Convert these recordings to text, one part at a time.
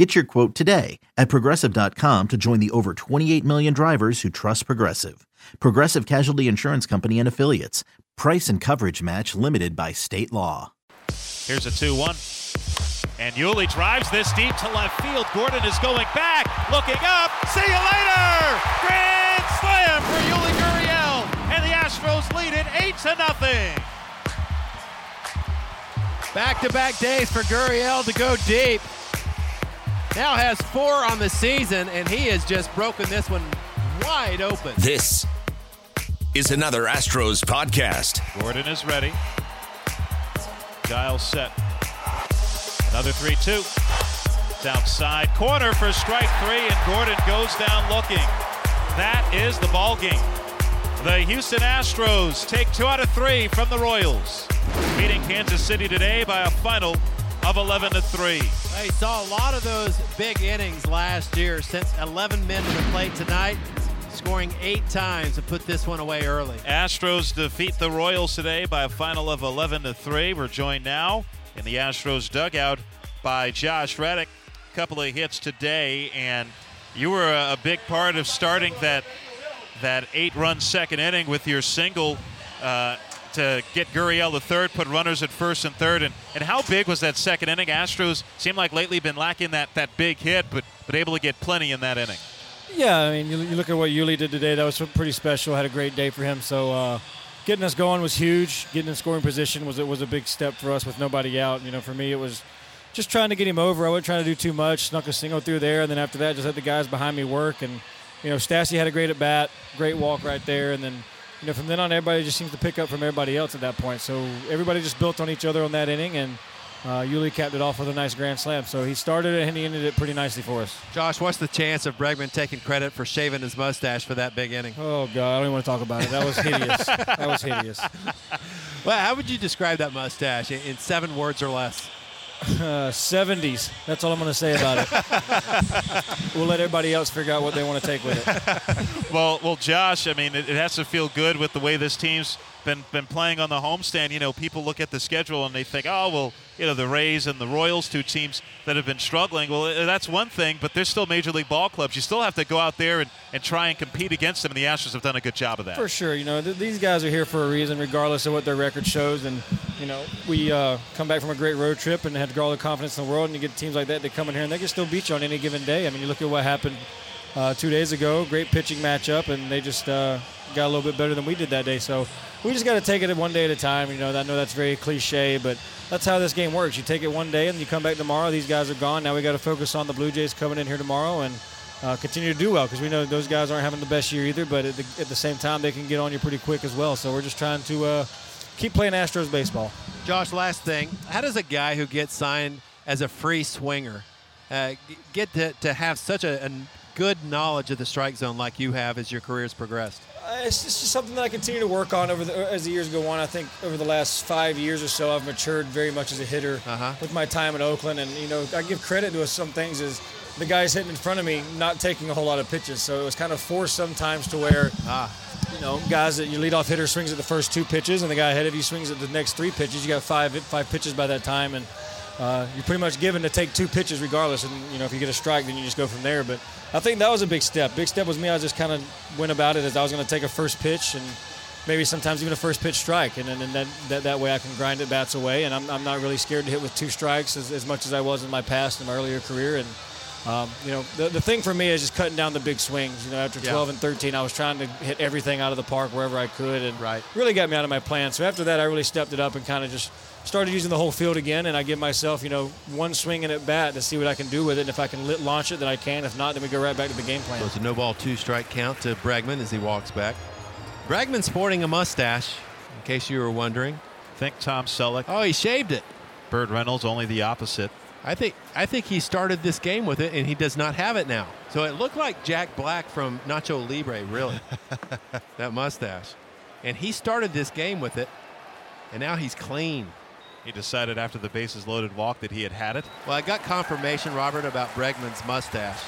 Get your quote today at progressive.com to join the over 28 million drivers who trust Progressive. Progressive Casualty Insurance Company and Affiliates. Price and coverage match limited by state law. Here's a 2 1. And Yuli drives this deep to left field. Gordon is going back, looking up. See you later! Grand slam for Yuli Gurriel. And the Astros lead it 8 to nothing. Back to back days for Gurriel to go deep. Now has four on the season, and he has just broken this one wide open. This is another Astros podcast. Gordon is ready. Dial set. Another 3 2. It's outside. Corner for strike three, and Gordon goes down looking. That is the ball game. The Houston Astros take two out of three from the Royals, beating Kansas City today by a final of 11 to 3. He saw a lot of those big innings last year. Since 11 men to the plate tonight, scoring eight times to put this one away early. Astros defeat the Royals today by a final of 11 to 3. We're joined now in the Astros dugout by Josh Reddick. A couple of hits today, and you were a big part of starting that that eight-run second inning with your single. Uh, to get Gurriel the third, put runners at first and third. And, and how big was that second inning? Astros seem like lately been lacking that, that big hit, but, but able to get plenty in that inning. Yeah, I mean, you, you look at what Yuli did today. That was pretty special. Had a great day for him. So uh, getting us going was huge. Getting in scoring position was it was a big step for us with nobody out. You know, for me, it was just trying to get him over. I wasn't trying to do too much. Snuck a single through there, and then after that, just let the guys behind me work. And you know, Stassi had a great at bat, great walk right there, and then you know, from then on, everybody just seems to pick up from everybody else at that point. So everybody just built on each other on that inning, and uh, Yuli capped it off with a nice grand slam. So he started it and he ended it pretty nicely for us. Josh, what's the chance of Bregman taking credit for shaving his mustache for that big inning? Oh God, I don't even want to talk about it. That was hideous. that was hideous. Well, how would you describe that mustache in seven words or less? Uh, 70s. That's all I'm going to say about it. we'll let everybody else figure out what they want to take with it. well, well, Josh. I mean, it, it, has to feel good with the way this team's been been playing on the homestand. You know, people look at the schedule and they think, oh, well, you know, the Rays and the Royals, two teams that have been struggling. Well, uh, that's one thing, but they're still major league ball clubs. You still have to go out there and, and try and compete against them, and the Astros have done a good job of that. For sure. You know, th- these guys are here for a reason, regardless of what their record shows. And, you know, we uh, come back from a great road trip and have all the confidence in the world, and you get teams like that that come in here and they can still beat you on any given day. I mean, you look at what happened uh, two days ago, great pitching matchup, and they just uh, got a little bit better than we did that day. So we just got to take it one day at a time. You know, I know that's very cliche, but that's how this game works. You take it one day, and you come back tomorrow. These guys are gone. Now we got to focus on the Blue Jays coming in here tomorrow and uh, continue to do well because we know those guys aren't having the best year either. But at the, at the, same time, they can get on you pretty quick as well. So we're just trying to uh, keep playing Astros baseball. Josh, last thing, how does a guy who gets signed as a free swinger uh, get to, to have such a, a good knowledge of the strike zone like you have as your career has progressed? Uh, it's just something that I continue to work on over the, as the years go on. I think over the last five years or so, I've matured very much as a hitter uh-huh. with my time in Oakland. And you know, I give credit to some things as the guys hitting in front of me not taking a whole lot of pitches. So it was kind of forced sometimes to where, ah. you know, guys that your leadoff hitter swings at the first two pitches, and the guy ahead of you swings at the next three pitches. You got five five pitches by that time, and uh, you're pretty much given to take two pitches regardless. And you know, if you get a strike, then you just go from there. But I think that was a big step. Big step was me. I just kind of went about it as I was going to take a first pitch and maybe sometimes even a first pitch strike, and then that, that, that way I can grind it bats away. And I'm, I'm not really scared to hit with two strikes as, as much as I was in my past in my earlier career. And um, you know, the, the thing for me is just cutting down the big swings. You know, after 12 yeah. and 13, I was trying to hit everything out of the park wherever I could, and right. really got me out of my plan. So after that, I really stepped it up and kind of just started using the whole field again. And I give myself, you know, one swing in at bat to see what I can do with it. And if I can lit launch it, then I can. If not, then we go right back to the game plan. So it's a no ball, two strike count to Bregman as he walks back. Bregman sporting a mustache, in case you were wondering. Think Tom Selleck. Oh, he shaved it. Burt Reynolds, only the opposite. I think I think he started this game with it, and he does not have it now. So it looked like Jack Black from Nacho Libre, really. that mustache. And he started this game with it, and now he's clean. He decided after the bases loaded walk that he had had it. Well, I got confirmation, Robert, about Bregman's mustache.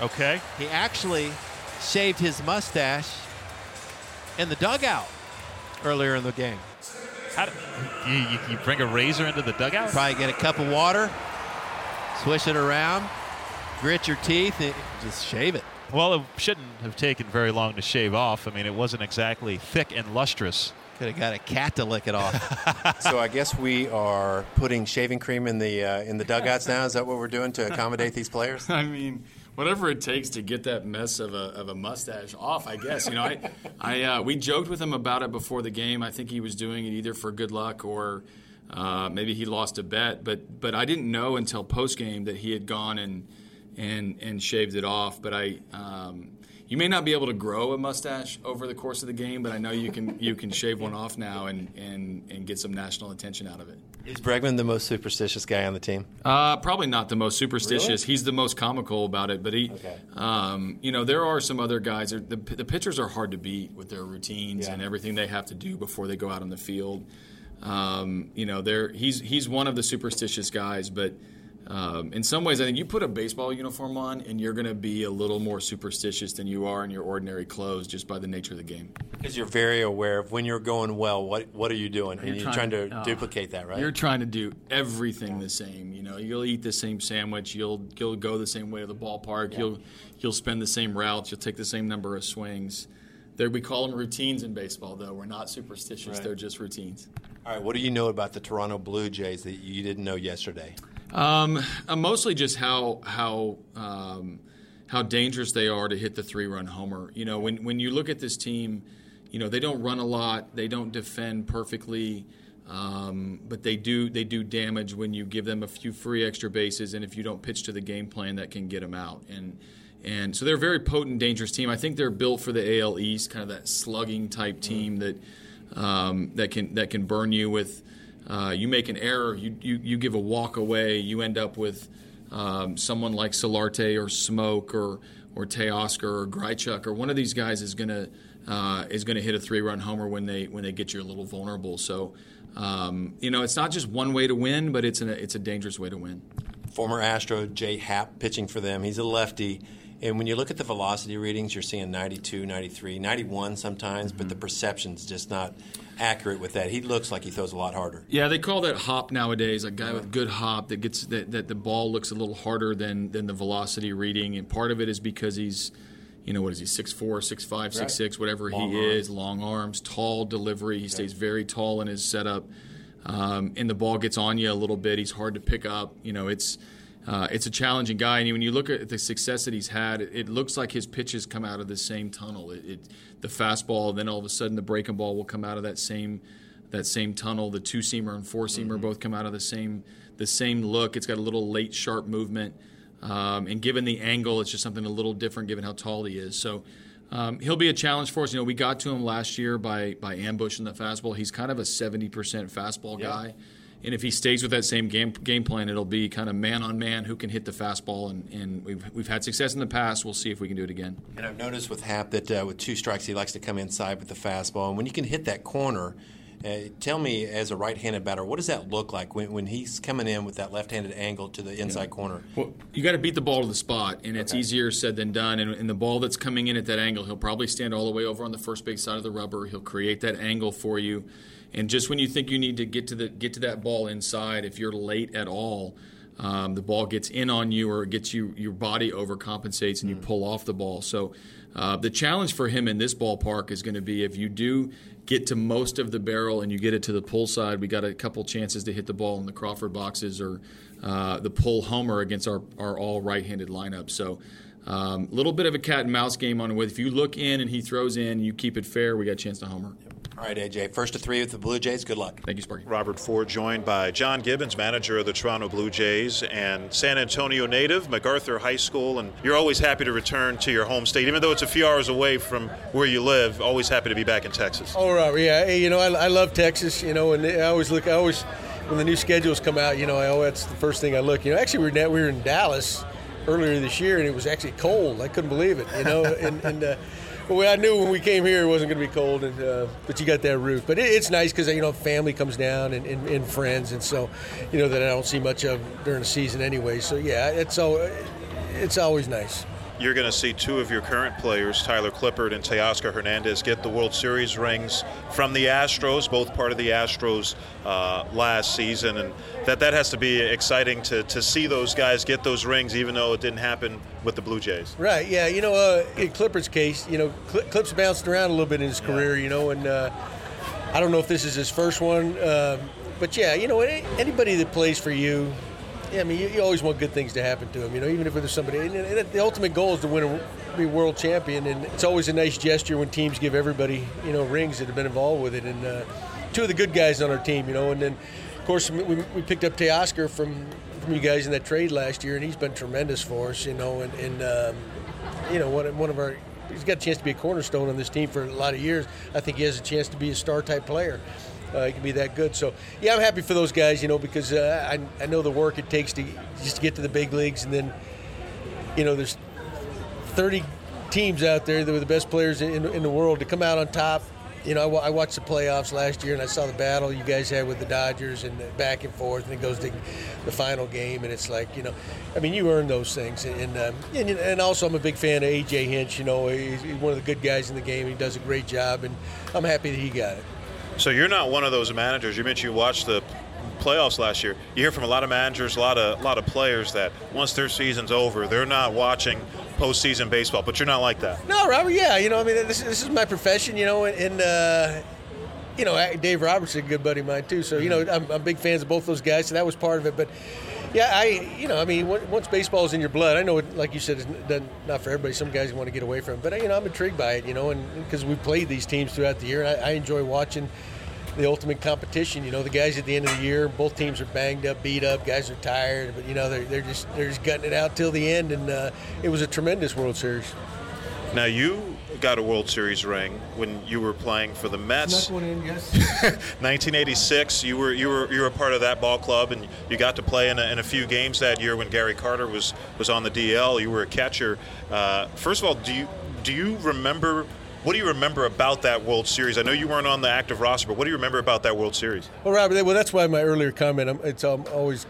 Okay. He actually shaved his mustache in the dugout earlier in the game. How do, you, you, you bring a razor into the dugout? Probably get a cup of water, swish it around, grit your teeth, and just shave it. Well, it shouldn't have taken very long to shave off. I mean, it wasn't exactly thick and lustrous. Could have got a cat to lick it off. so I guess we are putting shaving cream in the uh, in the dugouts now. Is that what we're doing to accommodate these players? I mean, whatever it takes to get that mess of a, of a mustache off. I guess you know. I, I uh, we joked with him about it before the game. I think he was doing it either for good luck or uh, maybe he lost a bet. But but I didn't know until post game that he had gone and and and shaved it off. But I. Um, you may not be able to grow a mustache over the course of the game, but I know you can you can shave one off now and, and, and get some national attention out of it. Is Bregman the most superstitious guy on the team? Uh, probably not the most superstitious. Really? He's the most comical about it. But he, okay. um, you know, there are some other guys. The, the pitchers are hard to beat with their routines yeah. and everything they have to do before they go out on the field. Um, you know, they're, he's he's one of the superstitious guys, but um, in some ways, I think you put a baseball uniform on and you're going to be a little more superstitious than you are in your ordinary clothes just by the nature of the game. Because you're very aware of when you're going well, what what are you doing? You're and you're trying, trying to uh, duplicate that, right? You're trying to do everything the same. You know, you'll eat the same sandwich, you'll you'll go the same way to the ballpark, yeah. you'll you'll spend the same routes, you'll take the same number of swings. There, we call them routines in baseball, though. We're not superstitious; right. they're just routines. All right, what do you know about the Toronto Blue Jays that you didn't know yesterday? Um, uh, mostly just how how um, how dangerous they are to hit the three run homer. You know, when when you look at this team, you know they don't run a lot, they don't defend perfectly, um, but they do they do damage when you give them a few free extra bases, and if you don't pitch to the game plan, that can get them out. And and so they're a very potent, dangerous team. I think they're built for the AL East, kind of that slugging type team that um, that can that can burn you with uh, you make an error, you, you, you give a walk away, you end up with um, someone like Solarte or Smoak or or Teoscar or Grichuk or one of these guys is gonna uh, is gonna hit a three run homer when they when they get you a little vulnerable. So um, you know it's not just one way to win, but it's a it's a dangerous way to win. Former Astro Jay Happ pitching for them. He's a lefty. And when you look at the velocity readings, you're seeing 92, 93, 91 sometimes, mm-hmm. but the perception's just not accurate with that. He looks like he throws a lot harder. Yeah, they call that hop nowadays. A guy with good hop that gets that, that the ball looks a little harder than than the velocity reading, and part of it is because he's you know, what is he, 6'4, 6'5, right. 6'6, whatever long he arms. is, long arms, tall delivery. He okay. stays very tall in his setup. Um, and the ball gets on you a little bit. He's hard to pick up. You know, it's uh, it's a challenging guy, and when you look at the success that he's had, it, it looks like his pitches come out of the same tunnel. It, it, the fastball, then all of a sudden the breaking ball will come out of that same that same tunnel. The two seamer and four seamer mm-hmm. both come out of the same the same look. It's got a little late sharp movement, um, and given the angle, it's just something a little different given how tall he is. So. Um, he'll be a challenge for us. You know, we got to him last year by by ambushing the fastball. He's kind of a seventy percent fastball yeah. guy. And if he stays with that same game game plan, it'll be kind of man on man who can hit the fastball. And, and we've, we've had success in the past. We'll see if we can do it again. And I've noticed with Happ that uh, with two strikes, he likes to come inside with the fastball. And when you can hit that corner, uh, tell me, as a right-handed batter, what does that look like when, when he's coming in with that left-handed angle to the inside yeah. corner? Well, you got to beat the ball to the spot, and it's okay. easier said than done. And, and, the ball that's coming in at that angle, he'll probably stand all the way over on the first base side of the rubber. He'll create that angle for you. And just when you think you need to get to the get to that ball inside, if you're late at all, um, the ball gets in on you or it gets you your body overcompensates and you pull off the ball. So uh, the challenge for him in this ballpark is going to be if you do get to most of the barrel and you get it to the pull side, we got a couple chances to hit the ball in the Crawford boxes or uh, the pull homer against our, our all right-handed lineup. So a um, little bit of a cat and mouse game on it. If you look in and he throws in, you keep it fair, we got a chance to homer. Yep. All right, AJ. First to three with the Blue Jays. Good luck. Thank you, Sparky. Robert Ford joined by John Gibbons, manager of the Toronto Blue Jays, and San Antonio native, MacArthur High School. And you're always happy to return to your home state, even though it's a few hours away from where you live. Always happy to be back in Texas. Oh, Robert. Yeah. Hey, you know, I, I love Texas. You know, and I always look. I always when the new schedules come out. You know, I, oh, that's the first thing I look. You know, actually, we were we were in Dallas earlier this year, and it was actually cold. I couldn't believe it. You know, and and. Uh, well, I knew when we came here it wasn't going to be cold, and uh, but you got that roof. But it, it's nice because you know family comes down and, and, and, friends, and so you know that I don't see much of during the season anyway. So yeah, it's so it's always nice you're going to see two of your current players, Tyler Clippard and Teoscar Hernandez, get the World Series rings from the Astros, both part of the Astros uh, last season, and that that has to be exciting to, to see those guys get those rings, even though it didn't happen with the Blue Jays. Right. Yeah. You know, uh, in Clippard's case, you know, Clips bounced around a little bit in his career. You know, and uh, I don't know if this is his first one, um, but yeah, you know, anybody that plays for you yeah, I mean, you, you, always want good things to happen to him. You know, even if there's somebody. And, and the ultimate goal is to win a be world champion, and it's always a nice gesture when teams give everybody you know rings that have been involved with it. And uh, two of the good guys on our team, you know, and then of course we, we picked up Teoscar from from you guys in that trade last year, and he's been tremendous for us. You know, and, and um, you know one one of our he's got a chance to be a cornerstone on this team for a lot of years. I think he has a chance to be a star type player uh, he can be that good. So yeah, I'm happy for those guys, you know, because uh, I, I know the work it takes to just to get to the big leagues, and then you know there's 30 teams out there that were the best players in, in the world to come out on top. You know, I, I, watched the playoffs last year, and I saw the battle you guys had with the Dodgers, and back and forth, and it goes to the final game, and it's like, you know, I mean, you earn those things, and um, and, and, also I'm a big fan of AJ Hinch. You know, he's one of the good guys in the game. He does a great job, and I'm happy that he got it. So you're not one of those managers. You mentioned you watched the playoffs last year. You hear from a lot of managers, a lot of a lot of players that once their season's over, they're not watching postseason baseball. But you're not like that. No, Robert. Yeah, you know, I mean, this, this is my profession. You know, and. uh, you know, Dave Roberts, a good buddy of mine too. So you know, I'm, I'm big fans of both those guys. So that was part of it. But yeah, I, you know, I mean, once baseball is in your blood, I know, it, like you said, it's not for everybody. Some guys want to get away from it, but you know, I'm intrigued by it. You know, and because we played these teams throughout the year, I, I enjoy watching the ultimate competition. You know, the guys at the end of the year, both teams are banged up, beat up. Guys are tired, but you know they're, they're just they're just gutting it out till the end, and uh, it was a tremendous World Series. Now you got a World Series ring when you were playing for the Mets. one in, yes. 1986. You were you were you were a part of that ball club, and you got to play in a, in a few games that year when Gary Carter was was on the DL. You were a catcher. Uh, first of all, do you do you remember what do you remember about that World Series? I know you weren't on the active roster, but what do you remember about that World Series? Well, Robert, well, that's why my earlier comment. It's um, always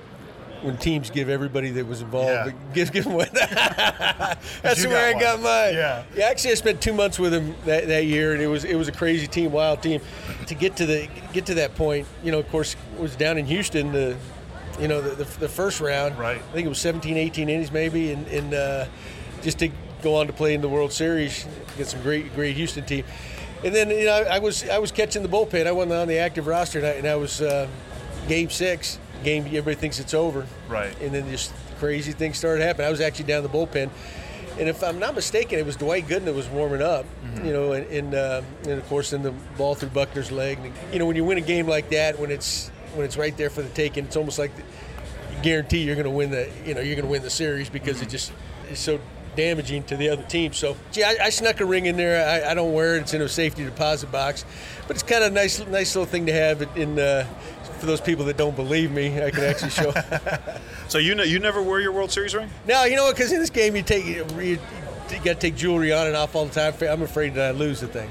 when teams give everybody that was involved, yeah. give, give them what. that's where I one. got mine. Yeah. yeah. Actually, I spent two months with him that, that year, and it was it was a crazy team, wild team. To get to the get to that point, you know, of course, was down in Houston. The you know the, the, the first round. Right. I think it was 17, 18 innings maybe, and, and uh, just to go on to play in the World Series get some great, great Houston team. And then you know I, I was I was catching the bullpen. I wasn't on the active roster, and I, and I was uh, game six. Game everybody thinks it's over. Right. And then just crazy things started happening. I was actually down the bullpen. And if I'm not mistaken, it was Dwight Gooden that was warming up, mm-hmm. you know, and and, uh, and, of course then the ball through Buckner's leg. And, you know, when you win a game like that, when it's when it's right there for the taking, it's almost like you guarantee you're going to win the you know you're going to win the series because mm-hmm. it just is so damaging to the other team. So, gee, I, I snuck a ring in there. I, I, don't wear it. It's in a safety deposit box, but it's kind of a nice, nice little thing to have in. Uh, for those people that don't believe me, I can actually show. so you know, you never wear your World Series ring? No, you know what? Because in this game, you take you, you got to take jewelry on and off all the time. I'm afraid that I lose the thing.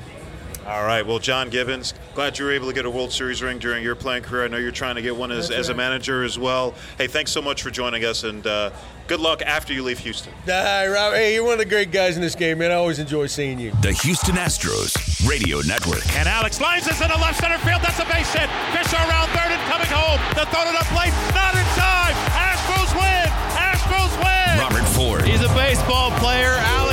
All right. Well, John Gibbons, glad you were able to get a World Series ring during your playing career. I know you're trying to get one as, as a manager as well. Hey, thanks so much for joining us, and uh, good luck after you leave Houston. Hi, Rob. Hey, you're one of the great guys in this game, man. I always enjoy seeing you. The Houston Astros Radio Network. And Alex lines this into left center field. That's a base hit. Fisher around third and coming home. The throw to the plate. Not in time. Astros win. Astros win. Robert Ford. He's a baseball player. Alex